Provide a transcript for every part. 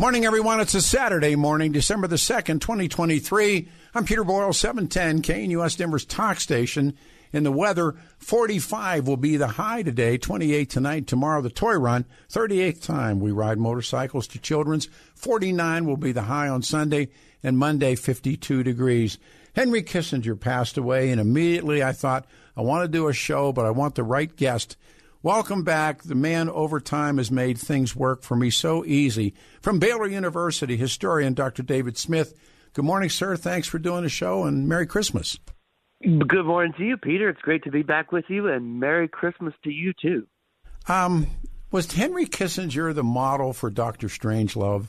Morning, everyone. It's a Saturday morning, December the 2nd, 2023. I'm Peter Boyles, 710 KNUS Denver's talk station. In the weather, 45 will be the high today, 28 tonight, tomorrow the toy run, 38th time we ride motorcycles to Children's, 49 will be the high on Sunday, and Monday 52 degrees. Henry Kissinger passed away, and immediately I thought, I want to do a show, but I want the right guest. Welcome back. The man over time has made things work for me so easy. From Baylor University, historian Dr. David Smith. Good morning, sir. Thanks for doing the show, and Merry Christmas. Good morning to you, Peter. It's great to be back with you, and Merry Christmas to you, too. Um, was Henry Kissinger the model for Dr. Strangelove?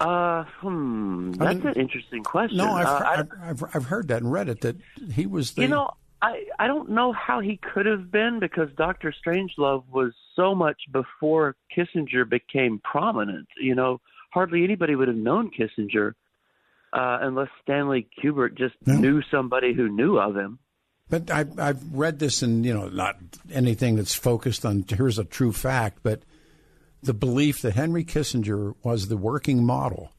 Uh, hmm, that's I mean, an interesting question. No, I've, uh, I've, I've, I've, heard that and read it that he was the. You know, I I don't know how he could have been because Doctor Strangelove was so much before Kissinger became prominent. You know, hardly anybody would have known Kissinger uh, unless Stanley Kubrick just no. knew somebody who knew of him. But I, I've read this, and you know, not anything that's focused on here's a true fact, but the belief that Henry Kissinger was the working model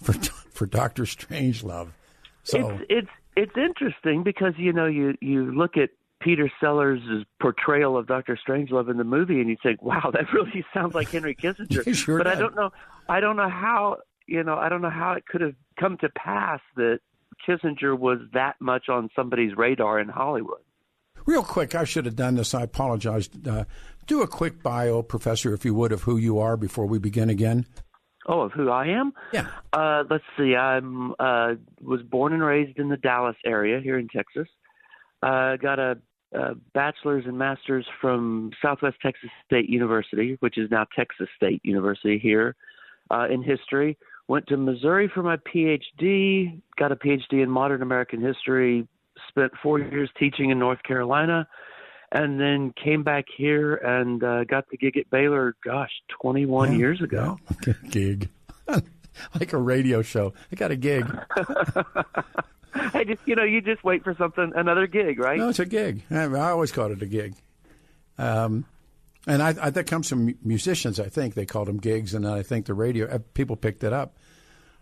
for for Doctor Strangelove. So it's it's it's interesting because you know you you look at Peter Sellers' portrayal of Doctor Strangelove in the movie, and you think, "Wow, that really sounds like Henry Kissinger." sure but. I don't know, I don't know how you know, I don't know how it could have come to pass that Kissinger was that much on somebody's radar in Hollywood. Real quick, I should have done this. I apologize. Uh, do a quick bio, Professor, if you would, of who you are before we begin again. Oh, of who I am? Yeah. Uh, let's see. I'm uh, was born and raised in the Dallas area here in Texas. Uh, got a, a bachelor's and master's from Southwest Texas State University, which is now Texas State University here uh, in history. Went to Missouri for my PhD. Got a PhD in modern American history. Spent four years teaching in North Carolina and then came back here and uh, got the gig at Baylor. Gosh, 21 yeah, years ago. Yeah. gig, like a radio show. I got a gig. I just, you know, you just wait for something, another gig, right? No, it's a gig. I, I always called it a gig. Um, and I, I, that comes from musicians. I think they called them gigs, and I think the radio uh, people picked it up.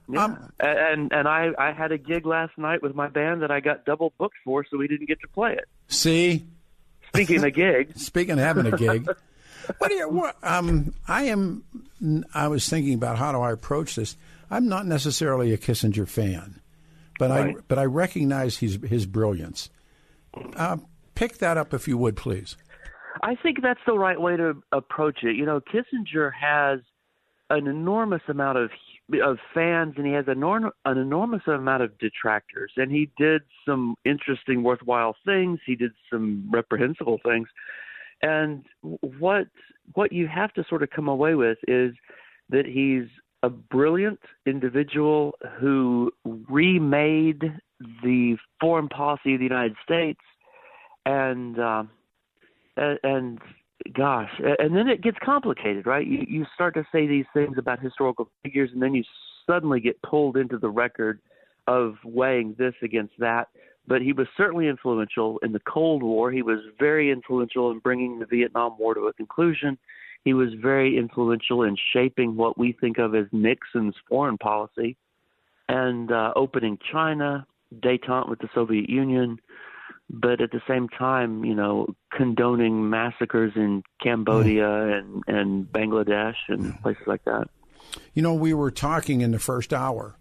Yeah. Um, and and I I had a gig last night with my band that I got double booked for, so we didn't get to play it. See, Speaking of gig. Speaking of having a gig. what do you? What, um, I am. I was thinking about how do I approach this. I'm not necessarily a Kissinger fan, but right. I but I recognize his his brilliance. Uh, pick that up if you would, please. I think that's the right way to approach it. You know, Kissinger has an enormous amount of of fans, and he has an, an enormous amount of detractors. And he did some interesting, worthwhile things. He did some reprehensible things. And what what you have to sort of come away with is that he's a brilliant individual who remade the foreign policy of the United States, and uh, and gosh, and then it gets complicated, right? You you start to say these things about historical figures, and then you suddenly get pulled into the record of weighing this against that. But he was certainly influential in the Cold War. He was very influential in bringing the Vietnam War to a conclusion. He was very influential in shaping what we think of as Nixon's foreign policy and uh, opening China, detente with the Soviet Union, but at the same time, you know, condoning massacres in Cambodia mm. and, and Bangladesh and places like that. You know, we were talking in the first hour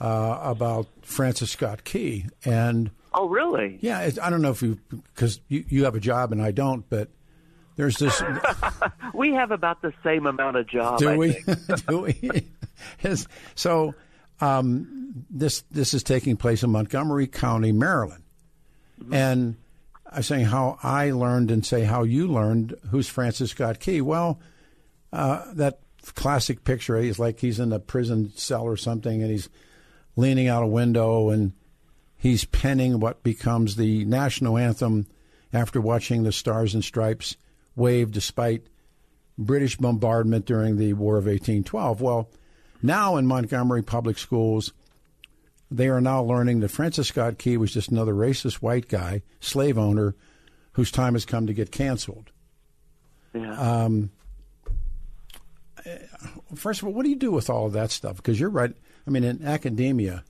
uh, about Francis Scott Key, and oh, really? Yeah, I don't know if you because you, you have a job and I don't, but there's this. we have about the same amount of jobs. Do I we? Do we? so um, this this is taking place in Montgomery County, Maryland And I'm saying how I learned and say how you learned who's Francis Scott Key. Well, uh, that classic picture. He's like he's in a prison cell or something, and he's leaning out a window and he's penning what becomes the national anthem after watching the Stars and Stripes wave despite British bombardment during the War of 1812. Well, now in Montgomery public schools, they are now learning that Francis Scott Key was just another racist white guy, slave owner, whose time has come to get canceled. Yeah. Um, first of all, what do you do with all of that stuff? Because you're right. I mean, in academia,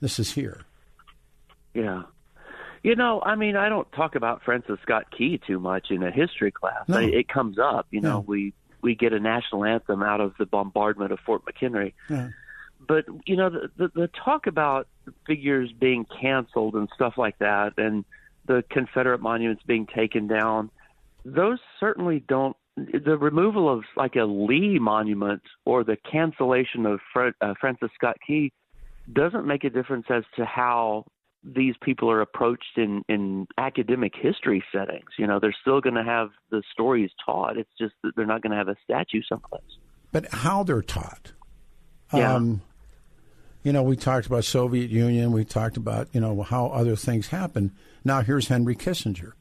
this is here. Yeah. You know, I mean, I don't talk about Francis Scott Key too much in a history class. No. I, it comes up. You know, we we get a national anthem out of the bombardment of Fort McHenry. Yeah. But you know, the, the the talk about figures being canceled and stuff like that, and the Confederate monuments being taken down, those certainly don't. The removal of like a Lee monument or the cancellation of Fred, uh, Francis Scott Key doesn't make a difference as to how these people are approached in in academic history settings. You know, they're still going to have the stories taught. It's just that they're not going to have a statue someplace. But how they're taught. Yeah. Um, you know, we talked about Soviet Union. We talked about you know how other things happen. Now here's Henry Kissinger,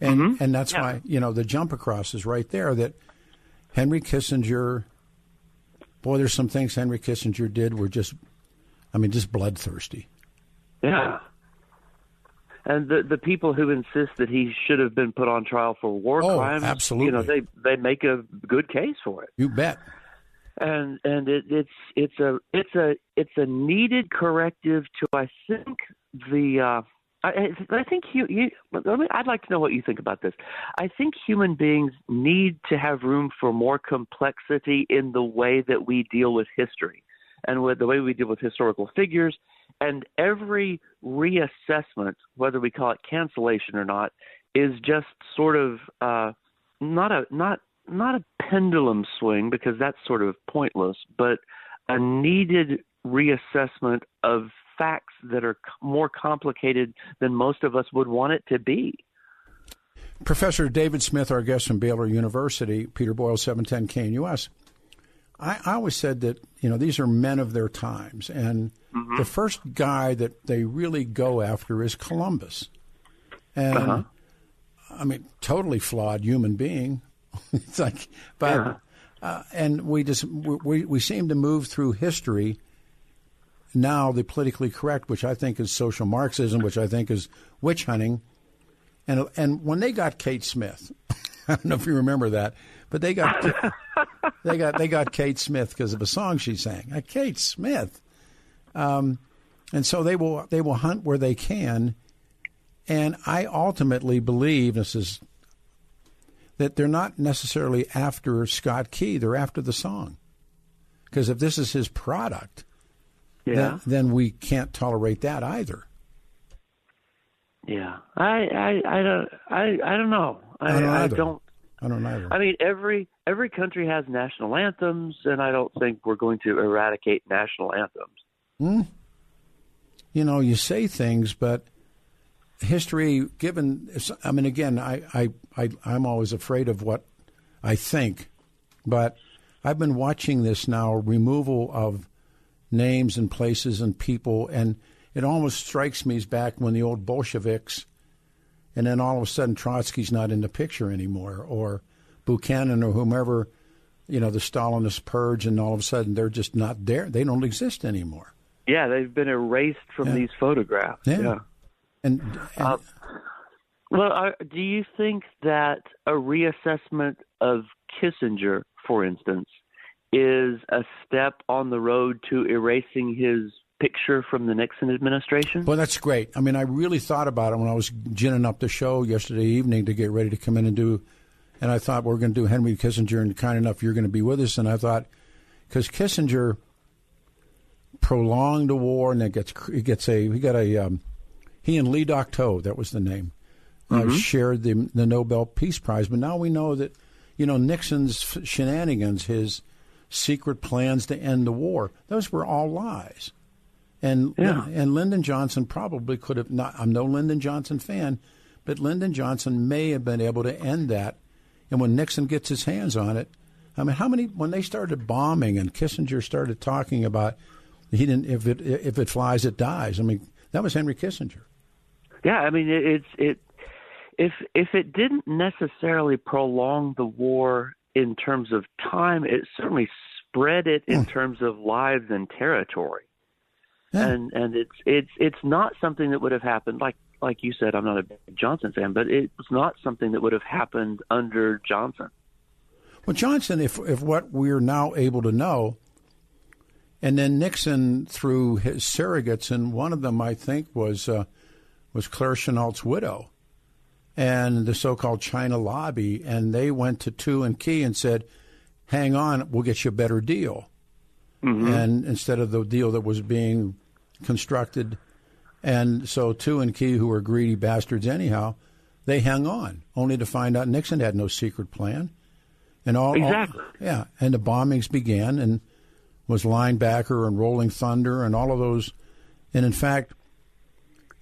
and mm-hmm. and that's Yeah. why you know the jump across is right there. That Henry Kissinger, boy, there's some things Henry Kissinger did were just, I mean, just bloodthirsty. Yeah. And the the people who insist that he should have been put on trial for war Oh, crimes, absolutely. you know, they they make a good case for it. You bet. And and it, it's it's a it's a it's a needed corrective to I think the uh, I, I think you, you I'd like to know what you think about this. I think human beings need to have room for more complexity in the way that we deal with history and with the way we deal with historical figures. And every reassessment, whether we call it cancellation or not, is just sort of uh, not a not not a pendulum swing because that's sort of pointless, but a needed reassessment of facts that are more complicated than most of us would want it to be. Professor David Smith, our guest from Baylor University, Peter Boyles, 710 KNUS. I, I always said that, you know, these are men of their times. And mm-hmm. the first guy that they really go after is Columbus. And, uh-huh. I mean, totally flawed human being. it's like, but, Yeah. uh, and we just, we, we seem to move through history now, the politically correct, which I think is social Marxism, which I think is witch hunting. And and when they got Kate Smith, I don't know if you remember that, but they got they got they got Kate Smith because of a song she sang. Uh, Kate Smith, um, and so they will they will hunt where they can, and I ultimately believe this is that they're not necessarily after Scott Key; they're after the song, because if this is his product, Yeah. then, then we can't tolerate that either. Yeah. I I I don't I I don't know. I, I don't I don't I don't either. I mean, every every country has national anthems, and I don't think we're going to eradicate national anthems. Hmm? you know, you say things, but history, given, I mean, again, I, I, I, I'm always afraid of what I think, but I've been watching this now removal of names and places and people, and it almost strikes me as back when the old Bolsheviks, and then all of a sudden Trotsky's not in the picture anymore, or Buchanan or whomever, you know, the Stalinist purge, and all of a sudden they're just not there. They don't exist anymore. Yeah, they've been erased from Yeah. these photographs. Yeah. And, and Um, Well, are, do you think that a reassessment of Kissinger, for instance, is a step on the road to erasing his picture from the Nixon administration? Well, that's great. I mean, I really thought about it when I was ginning up the show yesterday evening to get ready to come in and do. And I thought we're going to do Henry Kissinger, and kind enough you're going to be with us. And I thought because Kissinger prolonged the war, and it gets it gets a he got a um, he and Le Duc Tho that was the name uh, shared the the Nobel Peace Prize. But now we know that you know Nixon's shenanigans, his secret plans to end the war, those were all lies. And Yeah. and Lyndon Johnson probably could have not. I'm no Lyndon Johnson fan, but Lyndon Johnson may have been able to end that. And when Nixon gets his hands on it, I mean, how many when they started bombing and Kissinger started talking about he didn't if it if it flies it dies. I mean, that was Henry Kissinger. Yeah, I mean it, it's it if if it didn't necessarily prolong the war in terms of time, it certainly spread it in mm. terms of lives and territory. Yeah. And and it's it's it's not something that would have happened like like you said. I'm not a Johnson fan, but it was not something that would have happened under Johnson. Well, Johnson, if if what we're now able to know, and then Nixon through his surrogates, and one of them I think was uh, was Claire Chennault's widow, and the so-called China lobby, and they went to Thieu and Ky and said, "Hang on, we'll get you a better deal." Mm-hmm. And instead of the deal that was being constructed. And so Thieu and Ky, who were greedy bastards anyhow, they hung on, only to find out Nixon had no secret plan. And all exactly, all, yeah, and the bombings began, and was Linebacker and Rolling Thunder and all of those, and in fact,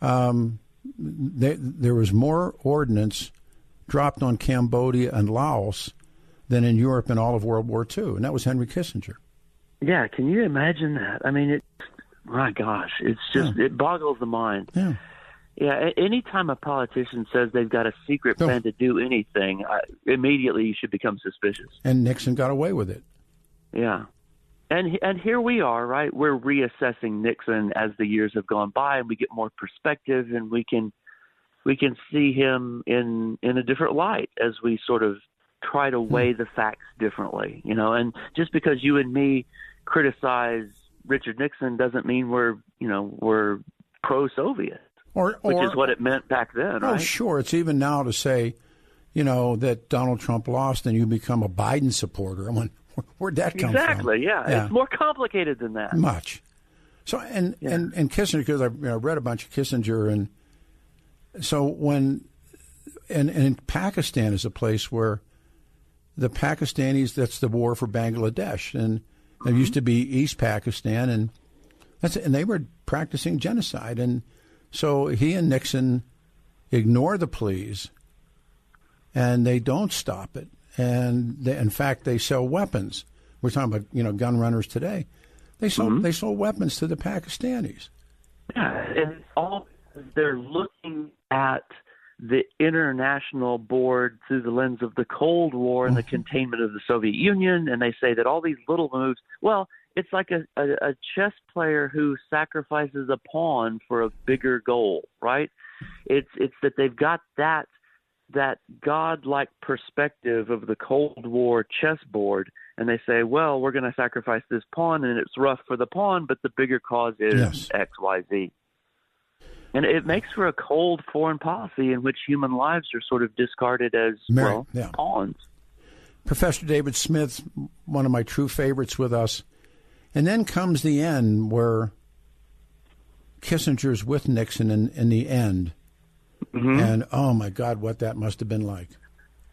um, they, there was more ordnance dropped on Cambodia and Laos than in Europe in all of World War II, and that was Henry Kissinger. Yeah, can you imagine that? I mean, it my gosh, it's just yeah. it boggles the mind. Yeah. Yeah, anytime a politician says they've got a secret plan to do anything, I, immediately you should become suspicious. And Nixon got away with it. Yeah. And and here we are, right? We're reassessing Nixon as the years have gone by and we get more perspective and we can we can see him in in a different light as we sort of try to hmm. weigh the facts differently, you know. And just because you and me criticize Richard Nixon doesn't mean we're you know we're pro-Soviet, or, or which is what it meant back then. Oh, right? sure. It's even now to say, you know, that Donald Trump lost and you become a Biden supporter. I mean, where'd that come exactly, from? Exactly. Yeah. yeah, it's more complicated than that. Much. So and yeah. and and Kissinger because I've you know, read a bunch of Kissinger and so when and, and Pakistan is a place where the Pakistanis that's the war for Bangladesh and there used mm-hmm. to be East Pakistan, and that's and they were practicing genocide, and so he and Nixon ignore the pleas, and they don't stop it, and they, in fact they sell weapons. We're talking about you know gun runners today. They sold mm-hmm. they sold weapons to the Pakistanis. Yeah, and all they're looking at the international board through the lens of the Cold War and the mm-hmm. containment of the Soviet Union, and they say that all these little moves, well, it's like a, a, a chess player who sacrifices a pawn for a bigger goal, right? It's it's that they've got that that godlike perspective of the Cold War chessboard, and they say, well, we're going to sacrifice this pawn, and it's rough for the pawn, but the bigger cause is yes. X, Y, Z. And it makes for a cold foreign policy in which human lives are sort of discarded as Mary, well yeah. pawns. Professor David Smith, one of my true favorites with us. And then comes the end where Kissinger's with Nixon in, in the end. Mm-hmm. And oh my God, what that must have been like.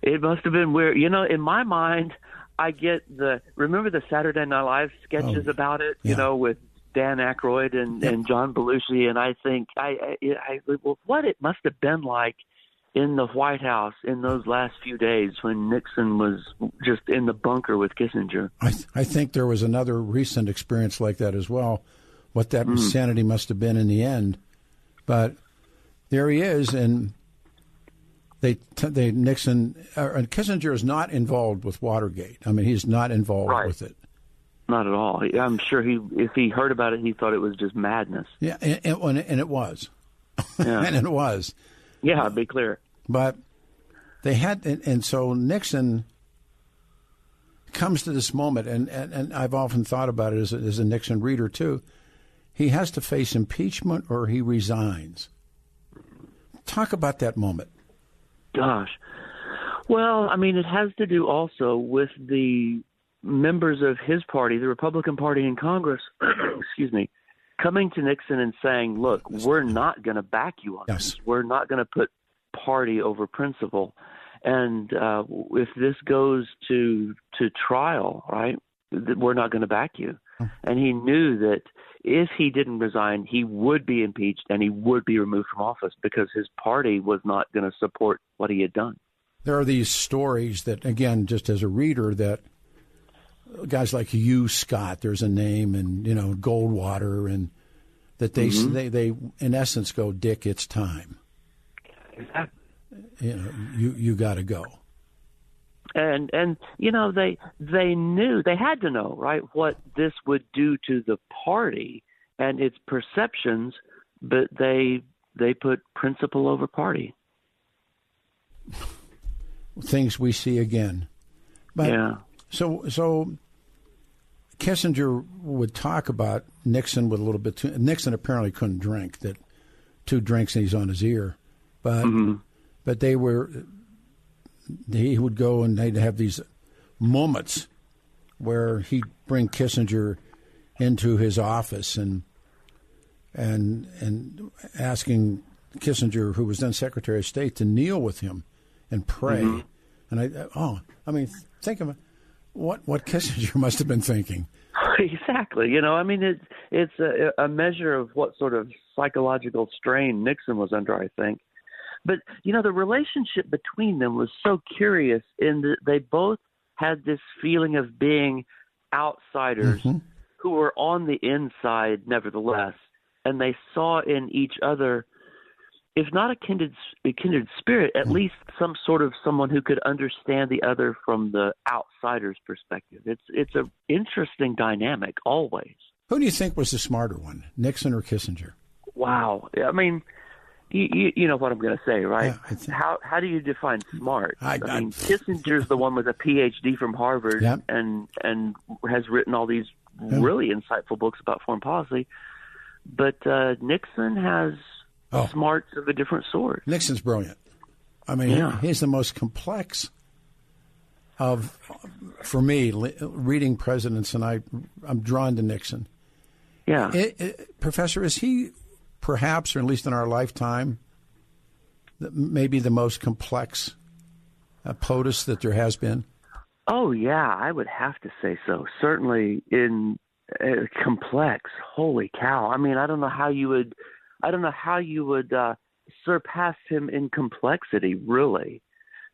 It must have been weird. You know, in my mind, I get the remember the Saturday Night Live sketches oh, about it. You know, with Dan Aykroyd and, yep. and John Belushi, and I think I, I, I well, what it must have been like in the White House in those last few days when Nixon was just in the bunker with Kissinger. I, th- I think there was another recent experience like that as well. What that mm. insanity must have been in the end, but there he is, and they they Nixon uh, and Kissinger is not involved with Watergate. I mean, he's not involved right. with it. Not at all. I'm sure he, if he heard about it, he thought it was just madness. Yeah, and, and, and it was. Yeah. and it was. Yeah, be clear. But they had, and, and so Nixon comes to this moment, and, and, and I've often thought about it as a, as a Nixon reader too. He has to face impeachment or he resigns. Talk about that moment. Gosh. Well, I mean, it has to do also with the members of his party, the Republican Party in Congress, excuse me, coming to Nixon and saying, "Look, we're not going to back you on yes. this. We're not going to put party over principle." And uh, if this goes to to trial, right, we're not going to back you. Hmm. And he knew that if he didn't resign, he would be impeached and he would be removed from office because his party was not going to support what he had done. There are these stories that, again, just as a reader, that guys like Hugh Scott. There's a name, and you know Goldwater, and that they mm-hmm. they they in essence go, Dick, it's time. Exactly. You know, you you got to go. And and you know they they knew they had to know right what this would do to the party and its perceptions, but they they put principle over party. Things we see again. But, yeah. So so Kissinger would talk about Nixon with a little bit. Too, Nixon apparently couldn't drink. That two drinks and he's on his ear, but mm-hmm. but they were. He would go and they'd have these moments where he'd bring Kissinger into his office and and and asking Kissinger, who was then Secretary of State, to kneel with him and pray. Mm-hmm. And I, oh, I mean, think of what what Kissinger must have been thinking. Exactly. You know, I mean, it's it's a, a measure of what sort of psychological strain Nixon was under, I think. But you know, the relationship between them was so curious in that they both had this feeling of being outsiders mm-hmm. who were on the inside, nevertheless, and they saw in each other if not a kindred, a kindred spirit, at least some sort of someone who could understand the other from the outsider's perspective. It's it's an interesting dynamic always. Who do you think was the smarter one, Nixon or Kissinger? Wow, I mean, you, you, you know what I'm going to say, right? Yeah, how how do you define smart? I, I mean, Kissinger's the one with a PhD from Harvard yep. and and has written all these really insightful books about foreign policy. But uh, Nixon has oh. smarts of a different sort. Nixon's brilliant. I mean, yeah. he's the most complex of, for me, reading presidents, and I, I'm drawn to Nixon. Yeah, it, it, Professor, is he perhaps, or at least in our lifetime, maybe the most complex uh, POTUS that there has been? Oh yeah, I would have to say so. Certainly in uh, complex. Holy cow! I mean, I don't know how you would I don't know how you would uh, surpass him in complexity, really,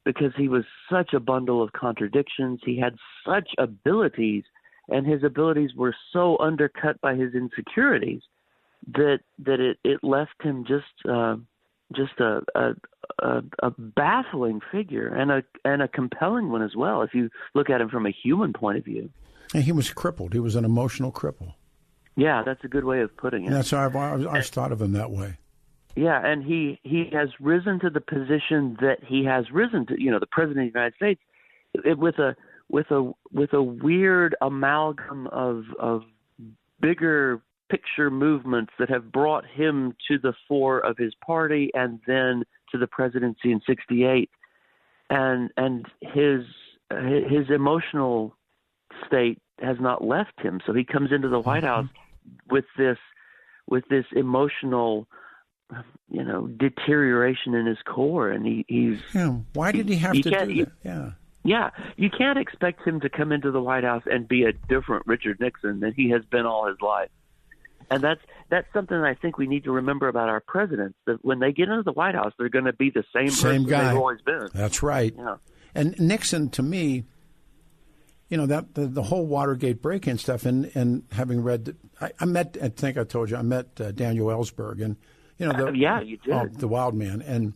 because he was such a bundle of contradictions. He had such abilities, and his abilities were so undercut by his insecurities that that it, it left him just uh, just a, a a a baffling figure and a and a compelling one as well. If you look at him from a human point of view, and he was crippled. He was an emotional cripple. Yeah, that's a good way of putting it. That's how I've, I've, I've thought of him that way. Yeah, and he he has risen to the position that he has risen to. You know, the president of the United States, it, with a with a with a weird amalgam of of bigger picture movements that have brought him to the fore of his party and then to the presidency in '68, and and his his emotional state has not left him. So he comes into the White mm-hmm. House with this with this emotional you know deterioration in his core. And he, he's yeah. why did he have he, to do that? Yeah. Yeah. You can't expect him to come into the white house and be a different richard nixon than he has been all his life and that's that's something i think we need to remember about our presidents that when they get into the white house they're going to be the same, same guy. they've always been that's right yeah. and nixon to me you know that the, the whole Watergate break-in stuff, and and having read, I, I met, I think I told you, I met uh, Daniel Ellsberg, and you know, the, uh, yeah, you did, oh, the Wild Man, and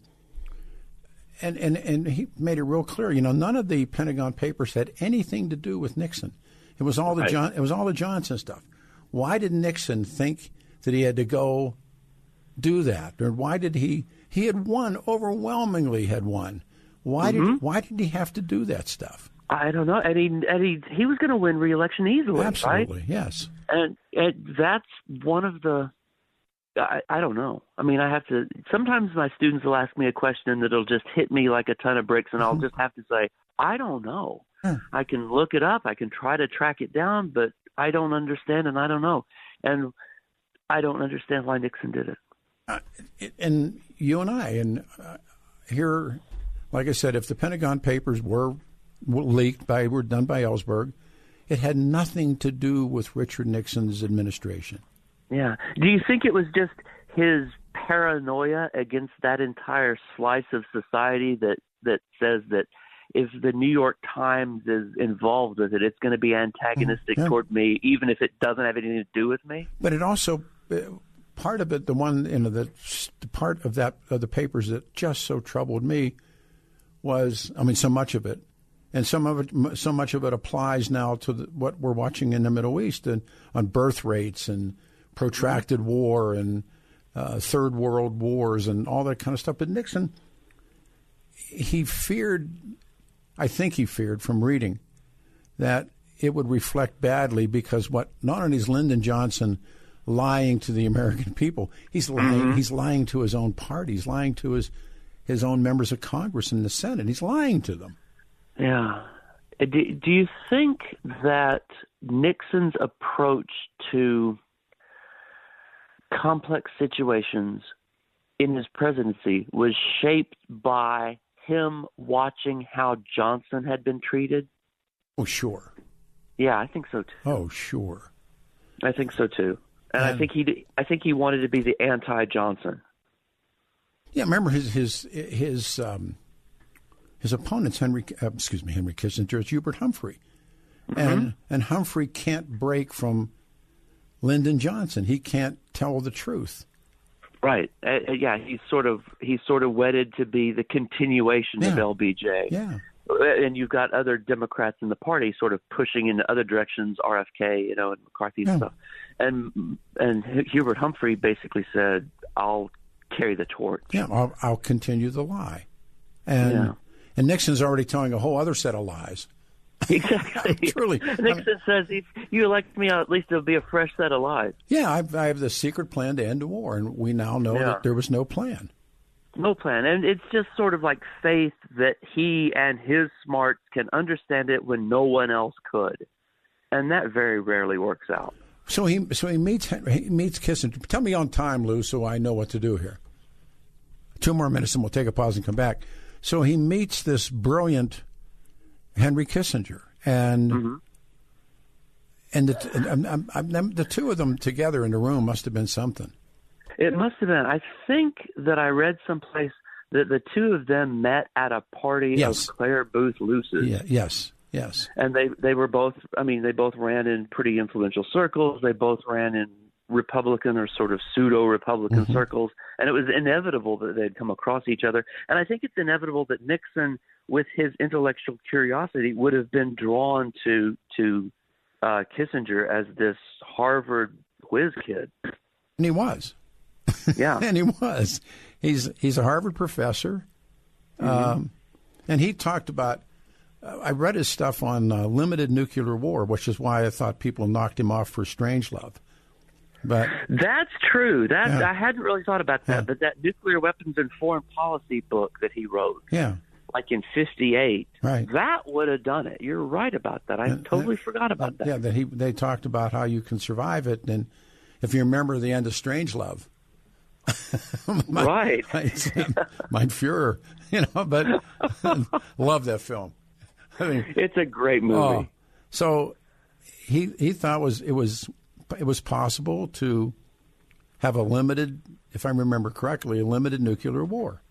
and and and he made it real clear. You know, none of the Pentagon Papers had anything to do with Nixon. It was all the right. John, it was all the Johnson stuff. Why did Nixon think that he had to go do that, or why did he? He had won overwhelmingly. Had won. Why mm-hmm. did why did he have to do that stuff? I don't know, and he and he he was going to win re-election easily, Absolutely, right? yes. And and that's one of the. I, I don't know. I mean, I have to. Sometimes my students will ask me a question that'll just hit me like a ton of bricks, and I'll just have to say, I don't know. I can look it up. I can try to track it down, but I don't understand, and I don't know, and I don't understand why Nixon did it. Uh, and you and I, and uh, here, like I said, if the Pentagon Papers were leaked by were done by Ellsberg. It had nothing to do with Richard Nixon's administration. Yeah. Do you think it was just his paranoia against that entire slice of society that that says that if the New York Times is involved with it, it's going to be antagonistic Yeah. toward me, even if it doesn't have anything to do with me. But it also uh, part of it, the one you know, the, the part of that of the papers that just so troubled me was, I mean, so much of it, and some of it, so much of it applies now to the, what we're watching in the Middle East and on birth rates and protracted war and uh, third world wars and all that kind of stuff. But Nixon, he feared, I think he feared from reading that it would reflect badly because what not only is Lyndon Johnson lying to the American people, he's lying mm-hmm. he's lying to his own party, he's lying to his his own members of Congress and the Senate. He's lying to them. Yeah. Do, do you think that Nixon's approach to complex situations in his presidency was shaped by him watching how Johnson had been treated? Oh, sure. Yeah, I think so too. Oh, sure. I think so too. And I think he I think he wanted to be the anti-Johnson. Yeah, remember his his his um, his opponent's Henry. Uh, excuse me, Henry Kissinger. It's Hubert Humphrey, and and Humphrey can't break from Lyndon Johnson. He can't tell the truth. Right. Uh, uh, yeah, he's sort of he's sort of wedded to be the continuation of LBJ. Yeah. Uh, and you've got other Democrats in the party sort of pushing in other directions, RFK, you know, and McCarthy and Yeah. stuff. And and Hubert Humphrey basically said, "I'll carry the torch." Yeah, I'll, I'll continue the lie, and Yeah. and Nixon's already telling a whole other set of lies. Exactly. Truly. Nixon says, "If you elect me, at least it'll be a fresh set of lies." Yeah, I've, I have the secret plan to end the war, and we now know Yeah. that there was no plan. No plan, and it's just sort of like faith that he and his smarts can understand it when no one else could, and that very rarely works out. So he so he meets he meets Kissinger. Tell me on time, Lou, so I know what to do here. Two more minutes, and we'll take a pause and come back. So he meets this brilliant Henry Kissinger, and mm-hmm. and, the, and I'm, I'm, I'm- the two of them together in the room must have been something. It must have been. I think that I read someplace that the two of them met at a party Yes. of Clare Boothe Luce's. Yeah. Yes. Yes. and they they were both i mean they both ran in pretty influential circles they both ran in republican or sort of pseudo republican Mm-hmm. circles and it was inevitable that they'd come across each other and i think it's inevitable that nixon with his intellectual curiosity would have been drawn to to uh kissinger as this harvard whiz kid And he was. yeah and he was. He's he's a Harvard professor, um, and he talked about. Uh, I read his stuff on uh, limited nuclear war, which is why I thought people knocked him off for Strangelove. But That's true. That Yeah. I hadn't really thought about that, Yeah. but that nuclear weapons and foreign policy book that he wrote, yeah, like in '58, Right. that would have done it. You're right about that. I totally forgot about that. yeah, that he they talked about how you can survive it, and if you remember the end of Strangelove, my, Right. my, mein Führer, you know. But love that film. I mean, It's a great movie. Oh, so he he thought was it was it was possible to have a limited, if I remember correctly, a limited nuclear war.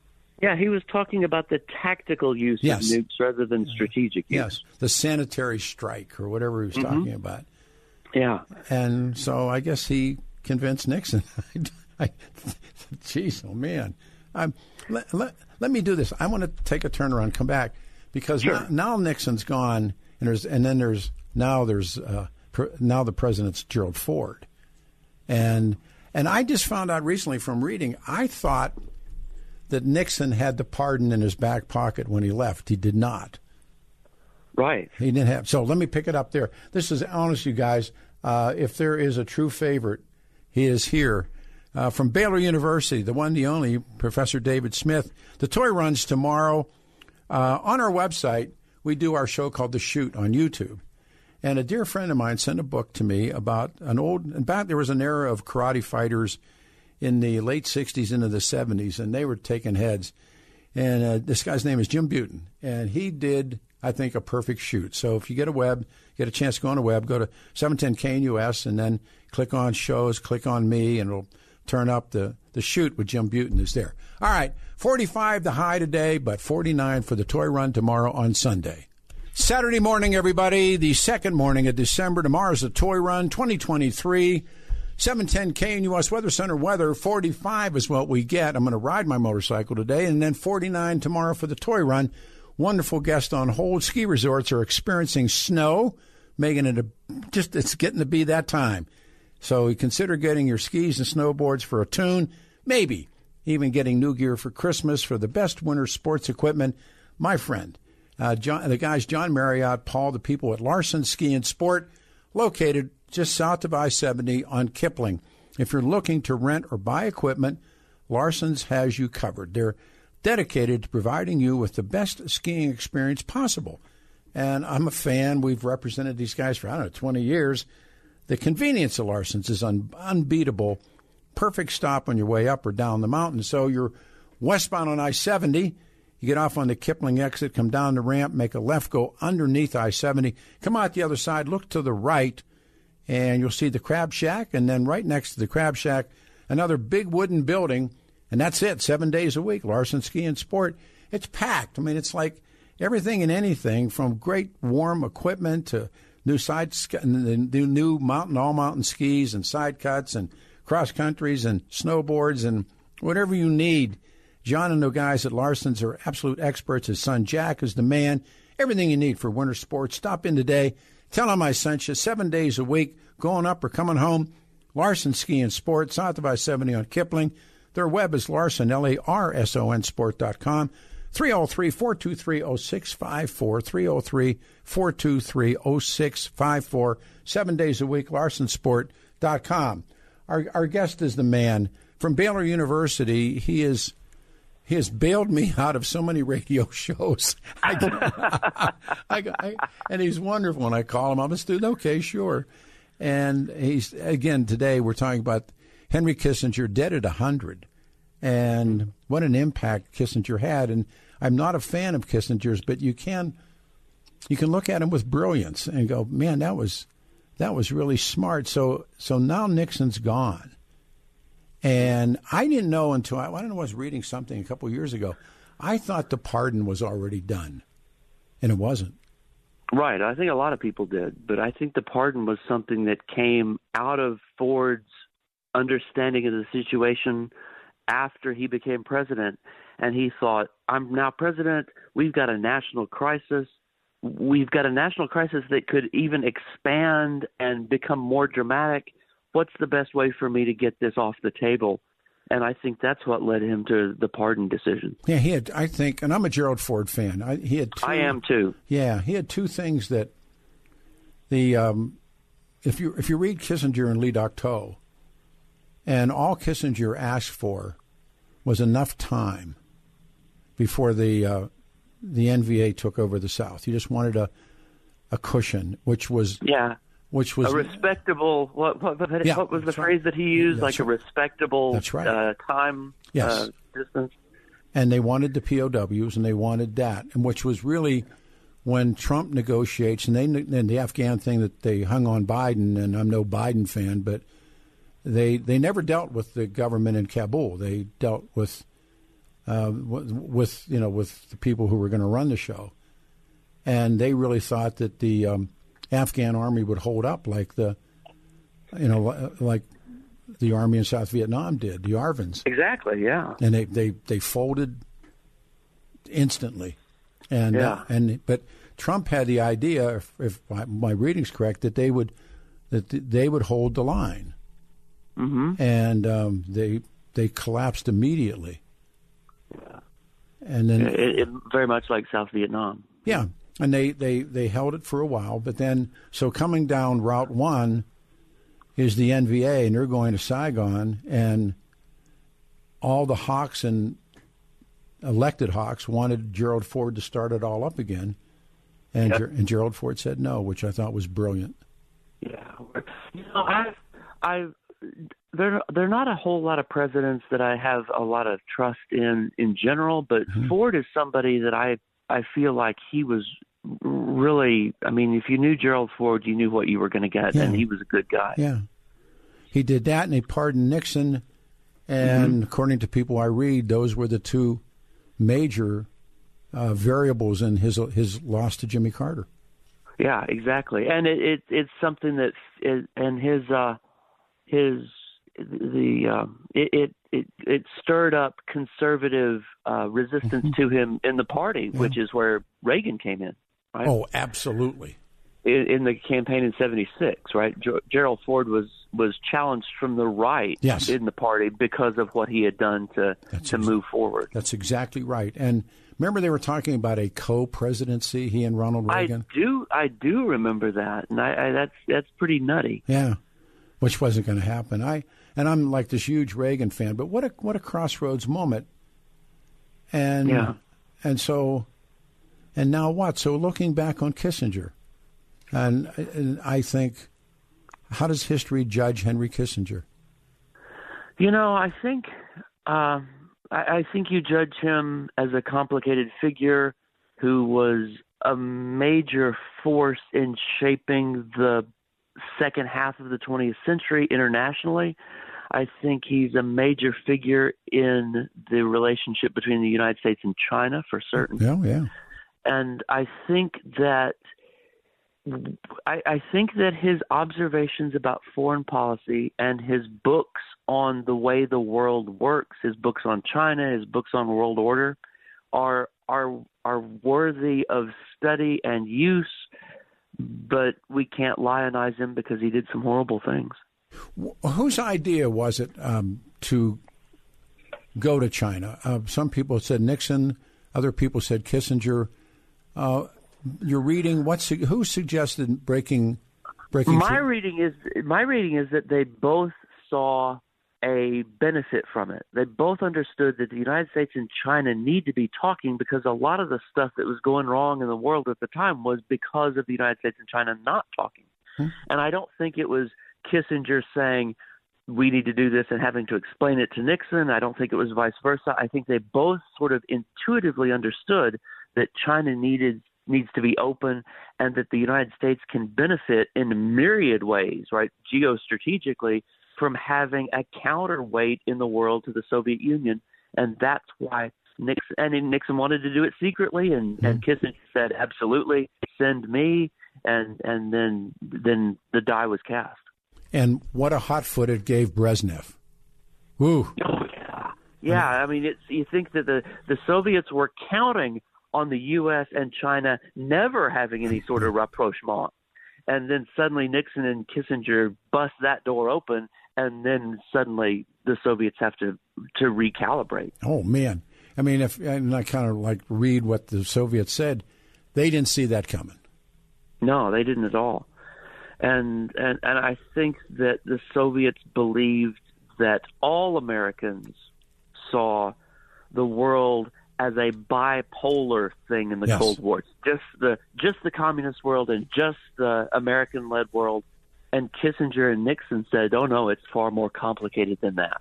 Yeah, he was talking about the tactical use Yes. of nukes rather than strategic use. Yes, the sanitary strike or whatever he was talking about. Yeah. And so I guess he convinced Nixon. I, geez, oh man. Um, let, let, let me do this. I want to take a turn around, come back, because now, now Nixon's gone, and there's and then there's now there's uh, now the president's Gerald Ford, and and I just found out recently from reading. I thought that Nixon had the pardon in his back pocket when he left. He did not. Right. He didn't have. So let me pick it up there. This is honest, you guys. Uh, if there is a true favorite, he is here. Uh, from Baylor University, the one, the only, Professor David Smith. The toy runs tomorrow. Uh, on our website, we do our show called The Shoot on YouTube. And a dear friend of mine sent a book to me about an old, in fact, there was an era of karate fighters in the late 60s into the 70s, and they were taking heads. And uh, this guy's name is Jim Butin, and he did, I think, a perfect shoot. So if you get a web, get a chance to go on a web, go to 710 KNUS, and then click on shows, click on me, and it'll turn up the, the shoot with Jim Butin is there. All right, 45 the high today, but 49 for the toy run tomorrow on Sunday. Saturday morning, everybody, the second morning of December. Tomorrow's the toy run 2023. 710 KNUS Weather Center weather, 45 is what we get. I'm going to ride my motorcycle today, and then 49 tomorrow for the toy run. Wonderful guest on hold. Ski resorts are experiencing snow, making it a, just, it's getting to be that time. So consider getting your skis and snowboards for a tune, maybe even getting new gear for Christmas for the best winter sports equipment. My friend, uh, John, the guys John Marriott, Paul, the people at Larson Ski and Sport, located just south of I 70 on Kipling. If you're looking to rent or buy equipment, Larson's has you covered. They're dedicated to providing you with the best skiing experience possible. And I'm a fan. We've represented these guys for, I don't know, 20 years. The convenience of Larson's is un- unbeatable. Perfect stop on your way up or down the mountain. So you're westbound on I 70. You get off on the Kipling exit, come down the ramp, make a left, go underneath I 70, come out the other side, look to the right and you'll see the Crab Shack, and then right next to the Crab Shack, another big wooden building, and that's it, seven days a week. Larson Ski and Sport. It's packed. I mean, it's like everything and anything from great warm equipment to new side, the new mountain, all mountain skis and side cuts and cross countries and snowboards and whatever you need. John and the guys at Larson's are absolute experts. His son Jack is the man. Everything you need for winter sports. Stop in today. Tell them I sent you seven days a week, going up or coming home. Larson Ski and Sport, south of I 70 on Kipling. Their web is Larson, L A R S O N Sport.com. 303 423 0654. 303 423 0654. Seven days a week, larsonsport.com. Our, our guest is the man from Baylor University. He is he has bailed me out of so many radio shows. I, I, I, and he's wonderful. And I call him up and student, okay, sure. And he's again today we're talking about Henry Kissinger dead at hundred, and what an impact Kissinger had. And I'm not a fan of Kissinger's, but you can you can look at him with brilliance and go, man, that was that was really smart. So so now Nixon's gone and I didn't know until I, I don't know, I was reading something a couple years ago. I thought the pardon was already done, and it wasn't. Right. I think a lot of people did, but I think the pardon was something that came out of Ford's understanding of the situation after he became president. And he thought, I'm now president. We've got a national crisis. We've got a national crisis that could even expand and become more dramatic what's the best way for me to get this off the table? And I think that's what led him to the pardon decision. Yeah, he had. I think, and I'm a Gerald Ford fan. I, he had. Two, I am too. Yeah, he had two things that the um, if you if you read Kissinger and Le Duc Tho, and all Kissinger asked for was enough time before the uh, the NVA took over the South. He just wanted a a cushion, which was yeah which was a respectable. What what, what, yeah, what was the phrase right. that he used? That's like right. a respectable that's right. uh, time yes. uh, distance. And they wanted the POWs, and they wanted that, and which was really when Trump negotiates, and they and the Afghan thing that they hung on Biden, and I'm no Biden fan, but they they never dealt with the government in Kabul. They dealt with uh, with you know with the people who were going to run the show, and they really thought that the um, Afghan army would hold up like the, you know, like the army in South Vietnam did, the ARVNs. Exactly, yeah. And they they, they folded instantly, and yeah. uh, and but Trump had the idea, if, if my, my reading's correct, that they would that they would hold the line, mm-hmm. and um, they they collapsed immediately. Yeah. And then it, it, very much like South Vietnam. Yeah, and they, they, they held it for a while. But then, so coming down Route 1 is the NVA, and they're going to Saigon, and all the Hawks and elected Hawks wanted Gerald Ford to start it all up again. And, yep. Ger- and Gerald Ford said no, which I thought was brilliant. Yeah, you know, I've, I've, there, there are not a whole lot of presidents that I have a lot of trust in in general, but mm-hmm. Ford is somebody that I I feel like he was really. I mean, if you knew Gerald Ford, you knew what you were going to get, yeah. and he was a good guy. Yeah, he did that, and he pardoned Nixon, And Mm-hmm. according to people I read, those were the two major uh, variables in his his loss to Jimmy Carter. Yeah, exactly. And it, it it's something that it, and his uh his the um it, it it it stirred up conservative uh resistance to him in the party, which is where Reagan came in, right? Oh, absolutely. In, in the campaign in 76, right? Ger- Gerald Ford was was challenged from the right Yes. in the party because of what he had done to That's to move forward. That's exactly right. And remember, they were talking about a co-presidency. He and Ronald Reagan. I do I do remember that, and I, I that's that's pretty nutty. Yeah, which wasn't going to happen. I and I'm like this huge Reagan fan, but what a what a crossroads moment. And Yeah. and so, and now what? So looking back on Kissinger, and, and I think, how does history judge Henry Kissinger? You know, I think uh, I, I think you judge him as a complicated figure who was a major force in shaping the second half of the 20th century internationally. I think he's a major figure in the relationship between the United States and China for certain Yeah, yeah. And I think that I, I think that his observations about foreign policy and his books on the way the world works, his books on China, his books on world order, are are are worthy of study and use. But we can't lionize him because he did some horrible things. Wh- Whose idea was it um, to go to China? Uh, some people said Nixon. Other people said Kissinger. Uh, you're reading what's who suggested breaking breaking My through? reading is my reading is that they both saw a benefit from it. They both understood that the United States and China need to be talking because a lot of the stuff that was going wrong in the world at the time was because of the United States and China not talking. And I don't think it was Kissinger saying we need to do this and having to explain it to Nixon. I don't think it was vice versa. I think they both sort of intuitively understood that China needed needs to be open and that the United States can benefit in myriad ways, right, geostrategically, from having a counterweight in the world to the Soviet Union. And that's why Nixon and Nixon wanted to do it secretly and, and Kissinger said, Absolutely, send me and and then then the die was cast. And what a hot foot it gave Brezhnev. Woo! Oh yeah, yeah. I mean, it's you think that the the Soviets were counting on the U.S. and China never having any sort of rapprochement, and then suddenly Nixon and Kissinger bust that door open, and then suddenly the Soviets have to to recalibrate. Oh man! I mean, if and I kind of like read what the Soviets said, they didn't see that coming. No, they didn't at all. And and and I think that the Soviets believed that all Americans saw the world as a bipolar thing in the Yes. Cold War. Just the just the communist world and just the American led world. And Kissinger and Nixon said, "Oh no, it's far more complicated than that."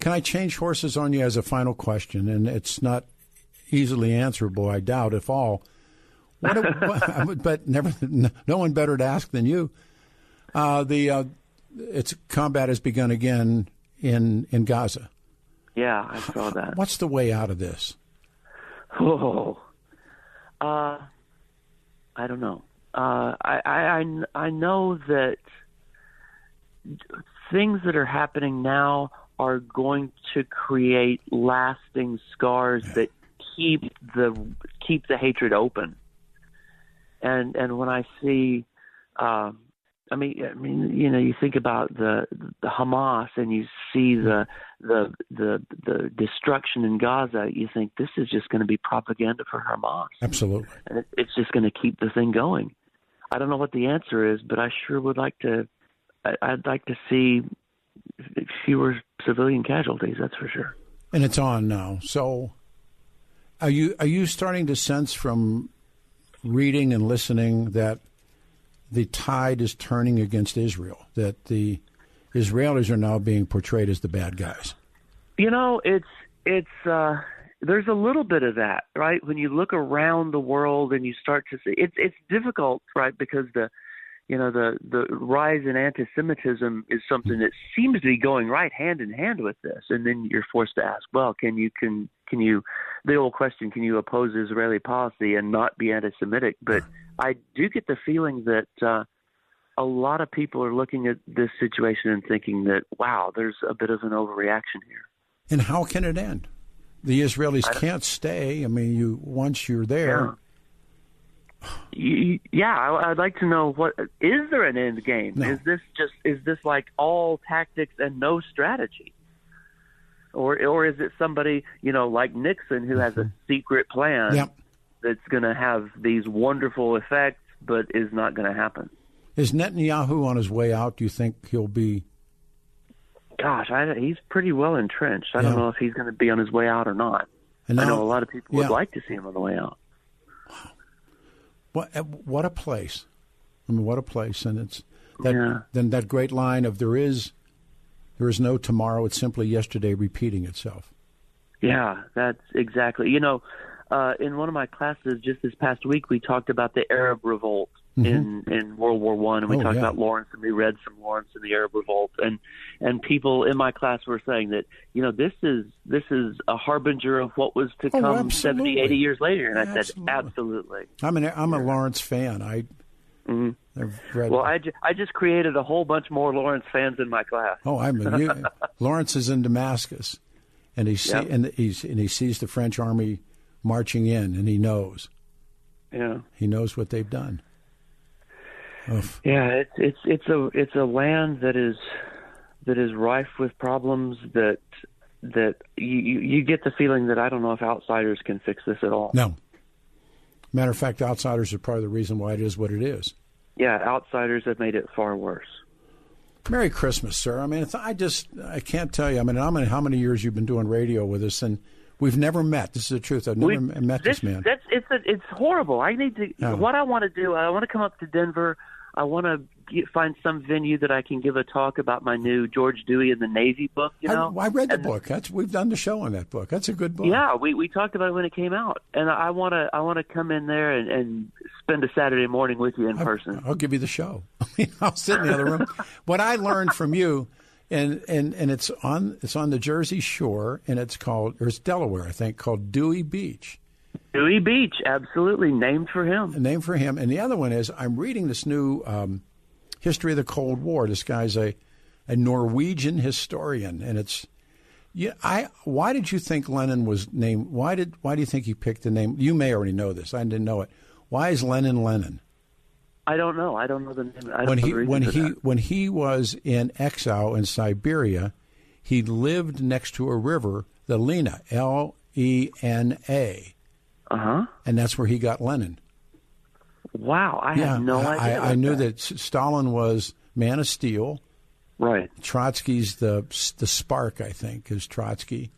Can I change horses on you as a final question? And it's not easily answerable, I doubt, if all. What, what but never, no one better to ask than you. Uh, the uh, its combat has begun again in in Gaza. Yeah, I saw that. What's the way out of this? Oh, uh, I don't know. Uh, I, I, I, I know that things that are happening now are going to create lasting scars that keep the keep the hatred open. And and when I see, um, I mean, I mean, you know, you think about the the Hamas and you see the the the the destruction in Gaza. You think this is just going to be propaganda for Hamas, Absolutely. and it, it's just going to keep the thing going. I don't know what the answer is, but I sure would like to. I, I'd like to see fewer civilian casualties. That's for sure. And it's on now. So, are you are you starting to sense from reading and listening that the tide is turning against Israel? That the Israelis are now being portrayed as the bad guys. You know, it's it's uh there's a little bit of that, right? When you look around the world and you start to see it's it's difficult, right? Because the you know the the rise in anti-Semitism is something that seems to be going right hand in hand with this, and then you're forced to ask, well, can you can can you the old question, can you oppose Israeli policy and not be anti-Semitic? But I do get the feeling that uh, a lot of people are looking at this situation and thinking that, wow, there's a bit of an overreaction here. And how can it end? The Israelis can't stay. I mean, you once you're there. Yeah. Yeah, I, would like to know what is there an end game? No. Is this just is this like all tactics and no strategy, or or is it somebody you know like Nixon who has a mm-hmm. secret plan Yep. that's going to have these wonderful effects, but is not going to happen? Is Netanyahu on his way out? Do you think he'll be? Gosh, I, he's pretty well entrenched. I Yeah. don't know if he's going to be on his way out or not. And I know a lot of people would like to see him on the way out. What what a place! I mean, what a place! And it's that Yeah. then that great line of there is there is no tomorrow. It's simply yesterday repeating itself. Yeah, that's exactly. You know, uh, in one of my classes just this past week, we talked about the Arab Revolt Mm-hmm. in in World War One, and we Oh, talked yeah. about Lawrence, and we read some Lawrence and the Arab Revolt, and and people in my class were saying that you know this is this is a harbinger of what was to Oh, come 70, 80 years later, and I said Absolutely. absolutely. I'm an I'm a Lawrence fan. I mm-hmm. I've read. Well, I, ju- I just created a whole bunch more Lawrence fans in my class. oh, I'm a, you, Lawrence is in Damascus, and he see, Yep. and he's and he sees the French army marching in, and he knows Yeah. he knows what they've done. Oof. Yeah, it's it's it's a it's a land that is that is rife with problems that that you, you you get the feeling that I don't know if outsiders can fix this at all. No. Matter of fact, outsiders are part of the reason why it is what it is. Yeah, outsiders have made it far worse. Merry Christmas, sir. I mean, it's, I just I can't tell you. I mean, I mean, how many years you've been doing radio with us, and we've never met. This is the truth. I've never We- met this, man. That's it's a, it's horrible. I need to. Yeah. What I want to do, I want to come up to Denver. I want to find some venue that I can give a talk about my new George Dewey and the Navy book. You know, I, I read the And- book. That's we've done the show on that book. That's a good book. Yeah, we we talked about it when it came out, and I want to I want to come in there and, and spend a Saturday morning with you in person. I'll give you the show. I I'll sit in the other room. what I learned from you, and, and, and it's on it's on the Jersey Shore, and it's called or it's Delaware, I think, called Dewey Beach. Dewey Beach, absolutely named for him. A name for him. And the other one is I'm reading this new um, history of the Cold War. This guy's a a Norwegian historian, and it's yeah. I why did you think Lenin was named? Why did why do you think he picked the name? You may already know this. I didn't know it. Why is Lenin Lenin? I don't know. I don't know the name. I don't when know he when he that. when he was in exile in Siberia, he lived next to a river, the Lena, L E N A, Uh huh. and that's where he got Lenin. Wow, I yeah, had no idea. I, I knew that. S- Stalin was man of steel. Right. Trotsky's the the spark, I think, is Trotsky.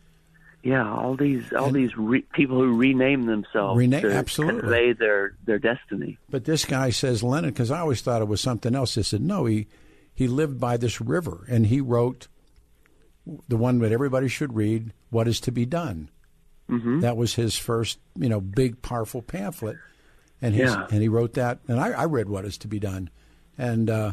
Yeah, all these all these re- people who rename themselves Rename- to absolutely. convey their their destiny. But this guy says Lenin because I always thought it was something else. I said no, he he lived by this river and he wrote the one that everybody should read. What is to be done? Mm-hmm. That was his first, you know, big powerful pamphlet, and his, Yeah. and he wrote that. And I, I read What Is to Be Done, and uh,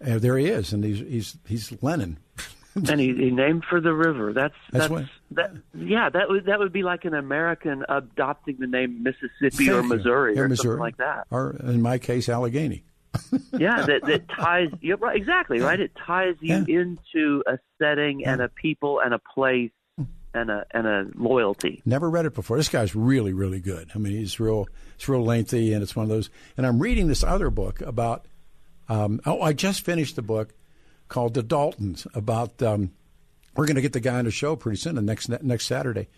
there he is, and he's he's he's Lenin. and he, he named for the river. That's That's that's, what- that. Yeah, that would that would be like an American adopting the name Mississippi or Missouri Or or Missouri. something like that. or in my case, Allegheny. yeah, that that ties. Yeah, right. Exactly. Right. It ties you Yeah. into a setting and a people and a place and a and a loyalty. Never read it before. This guy's really, really good. I mean, he's real. It's real lengthy, and it's one of those. And I'm reading this other book about. Um, oh, I just finished the book called The Daltons. About um, we're going to get the guy on the show pretty soon, the next next Saturday.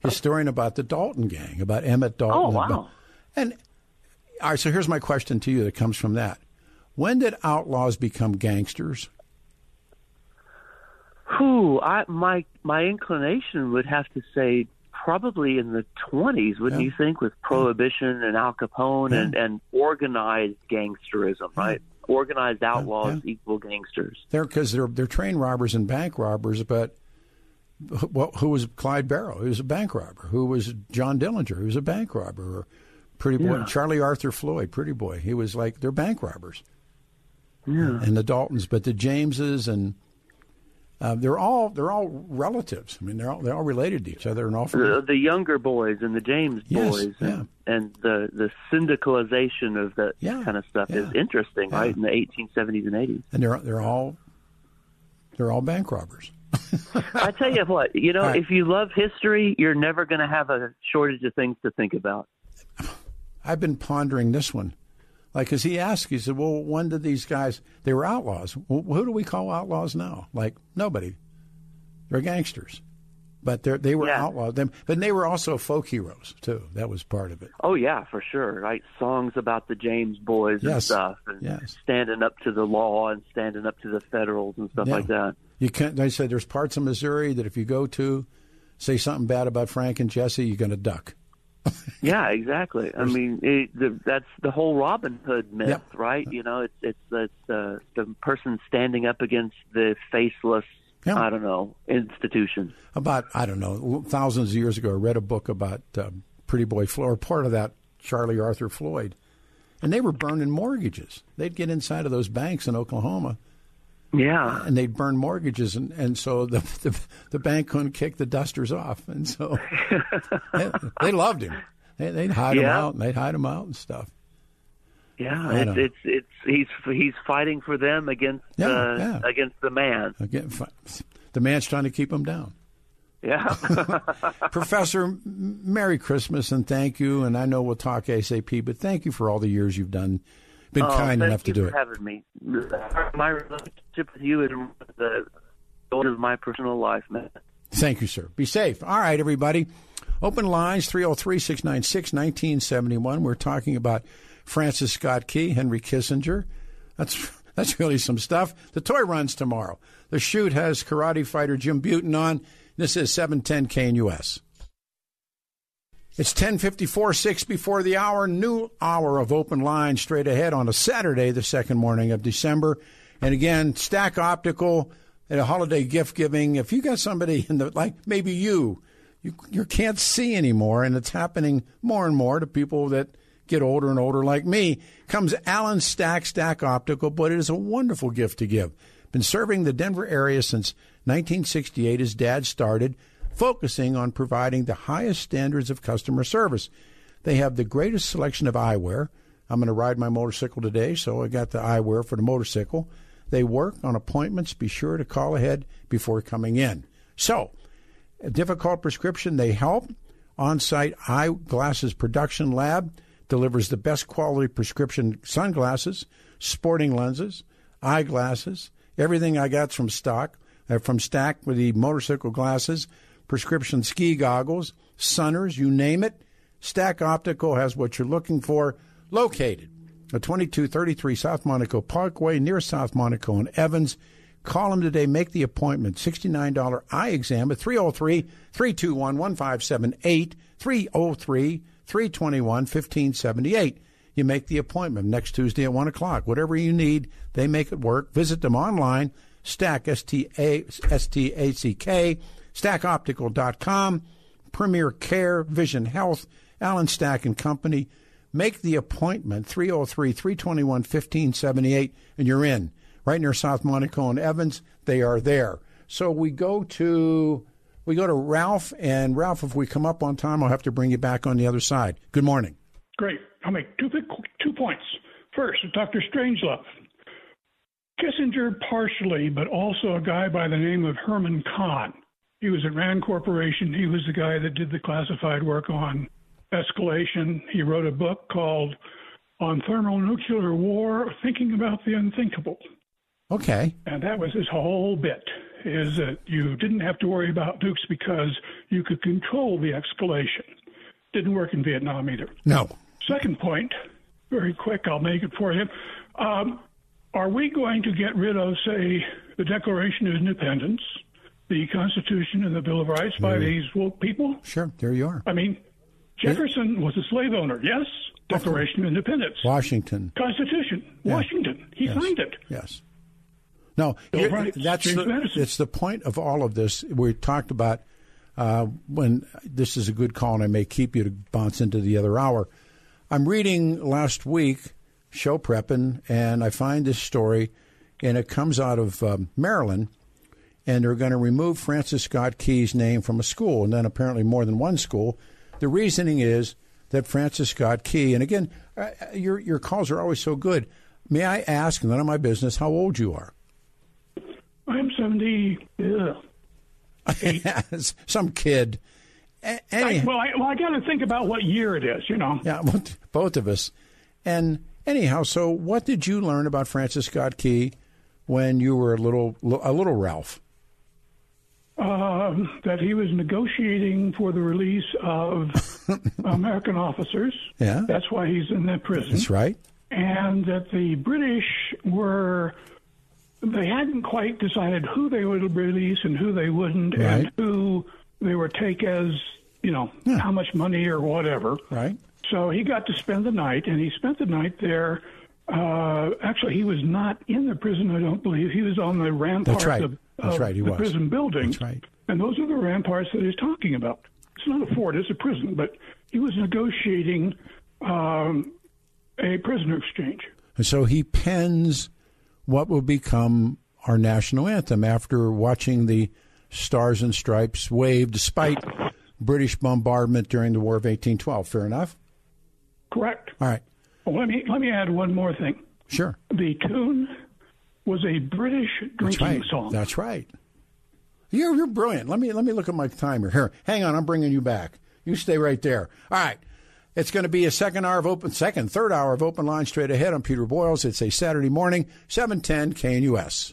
Historian about the Dalton gang, about Emmett Dalton. Oh, wow. about- and all right, so here's my question to you that comes from that: When did outlaws become gangsters? Who I my my inclination would have to say probably in the twenties, wouldn't Yeah. you think, with prohibition and Al Capone and and organized gangsterism, right? Organized outlaws equal gangsters. They're because they're they're train robbers and bank robbers, but wh- who was Clyde Barrow? He was a bank robber. Who was John Dillinger? He was a bank robber. Or Pretty boy, Yeah. Charlie Arthur Floyd, Pretty Boy. He was like they're bank robbers. Yeah. And the Daltons, but the Jameses and uh, they're all they're all relatives. I mean, they're all they're all related to each other and all The, the Younger boys and the James Yes, boys, yeah. and, and the the syndicalization of that Yeah, kind of stuff is interesting, yeah. right? In the 1870s and 80s. and they're they're all they're all bank robbers. I tell you what, you know, right. if you love history, you're never going to have a shortage of things to think about. I've been pondering this one. Like, as he asked, he said, "Well, when did these guys? They were outlaws. Well, who do we call outlaws now? Like nobody. They're gangsters, but they they were Yeah. outlaws. Them, but they were also folk heroes too. That was part of it. Oh yeah, for sure. Right, songs about the James boys and stuff, and yes. standing up to the law and standing up to the Federals and stuff Yeah. like that. You can't. They said there's parts of Missouri that if you go to, say something bad about Frank and Jesse, you're going to duck. Yeah, exactly. I mean, it, the, that's the whole Robin Hood myth, Yep. right? You know, it's it's it's uh, the person standing up against the faceless, Yeah. I don't know, institution. about I don't know thousands of years ago. I read a book about um, Pretty Boy Floyd, or part of that Charlie Arthur Floyd, and they were burning mortgages. They'd get inside of those banks in Oklahoma, Yeah, and they'd burn mortgages, and, and so the, the the bank couldn't kick the dusters off, and so they, they loved him. They, they'd hide him out, and they'd hide him out and stuff. yeah. It's, it's it's he's he's fighting for them against Yeah, uh, yeah. against the man. Again, the man's trying to keep him down. Yeah. Professor, Merry Christmas and thank you. And I know we'll talk ASAP, but thank you for all the years you've done. Been Oh, kind enough to you do for it. having me. My relationship with you is the goal of my personal life, man. Thank you, sir. Be safe. All right, everybody. Open lines 303 696 1971. We're talking about Francis Scott Key, Henry Kissinger. That's that's really some stuff. The toy runs tomorrow. The shoot has karate fighter Jim Butin on. This is 710 KNUS. It's 1054, 6 before the hour. New hour of open line straight ahead on a Saturday, the second morning of December. And again, Stack Optical and a holiday gift giving. If you got somebody in the, like maybe you, you, you can't see anymore, and it's happening more and more to people that get older and older like me, comes Allen Stack Stack Optical, but it is a wonderful gift to give. Been serving the Denver area since 1968 as dad started focusing on providing the highest standards of customer service. They have the greatest selection of eyewear. I'm going to ride my motorcycle today, so I got the eyewear for the motorcycle. They work on appointments. Be sure to call ahead before coming in. So, a difficult prescription, they help. On site eyeglasses production lab delivers the best quality prescription sunglasses, sporting lenses, eyeglasses, everything I got from stock, uh, from Stack with the motorcycle glasses, prescription ski goggles, sunners, you name it. Stack Optical has what you're looking for located at 2233 South Monaco Parkway near South Monaco and Evans. Call them today. Make the appointment. $69 eye exam at 303 321 1578. 303 321 1578. You make the appointment next Tuesday at 1 o'clock. Whatever you need, they make it work. Visit them online. Stack, S-T-A, S-T-A-C-K, stackoptical.com, Premier Care, Vision Health, Allen Stack and Company. Make the appointment, 303 321 1578, and you're in. Right near South Monaco and Evans, they are there. So we go to we go to Ralph, and Ralph, if we come up on time, I'll have to bring you back on the other side. Good morning. Great. I'll make two two points. First, Dr. Strangelove. Kissinger partially, but also a guy by the name of Herman Kahn. He was at Rand Corporation. He was the guy that did the classified work on escalation. He wrote a book called On Thermonuclear War, Thinking About the Unthinkable. Okay. And that was his whole bit, is that you didn't have to worry about nukes because you could control the escalation. Didn't work in Vietnam either. No. Second point, very quick, I'll make it for you. Um, are we going to get rid of, say, the Declaration of Independence, the Constitution, and the Bill of Rights by these woke people? Sure. There you are. I mean, Jefferson was a slave owner, yes? Declaration of Independence. Washington. Constitution, Yeah. Washington. He Yes. signed it. Yes. No, Rights, that's James the, Madison. it's the point of all of this. We talked about uh, when this is a good call, and I may keep you to bounce into the other hour. I'm reading last week, show prepping, and I find this story, and it comes out of um, Maryland, and they're going to remove Francis Scott Key's name from a school, and then apparently more than one school. The reasoning is that Francis Scott Key, and again, uh, your your calls are always so good. May I ask, none of my business, how old you are? I'm 70. Yeah. Some kid. A- I, well, I, well, I got to think about what year it is, you know. Yeah, both of us. And anyhow, so what did you learn about Francis Scott Key when you were a little a little Ralph? Uh, that he was negotiating for the release of American officers. Yeah, that's why he's in that prison. That's right. And that the British were they hadn't quite decided who they would release and who they wouldn't, right. and who they would take as you know yeah. how much money or whatever. Right. So he got to spend the night, and he spent the night there. Uh, actually, he was not in the prison. I don't believe he was on the ramparts That's right. of, That's right. He the was. prison building. That's right. And those are the ramparts that he's talking about. It's not a fort; it's a prison. But he was negotiating um, a prisoner exchange. And so he pens what will become our national anthem after watching the Stars and Stripes wave despite British bombardment during the War of 1812. Fair enough? Correct. All right. Well, let me let me add one more thing. Sure. The tune was a British drinking That's right. song. That's right. You're you're brilliant. Let me let me look at my timer here. Hang on, I'm bringing you back. You stay right there. All right. It's going to be a second hour of open, second, third hour of open line straight ahead. I'm Peter Boyles. It's a Saturday morning, 710 KNUS.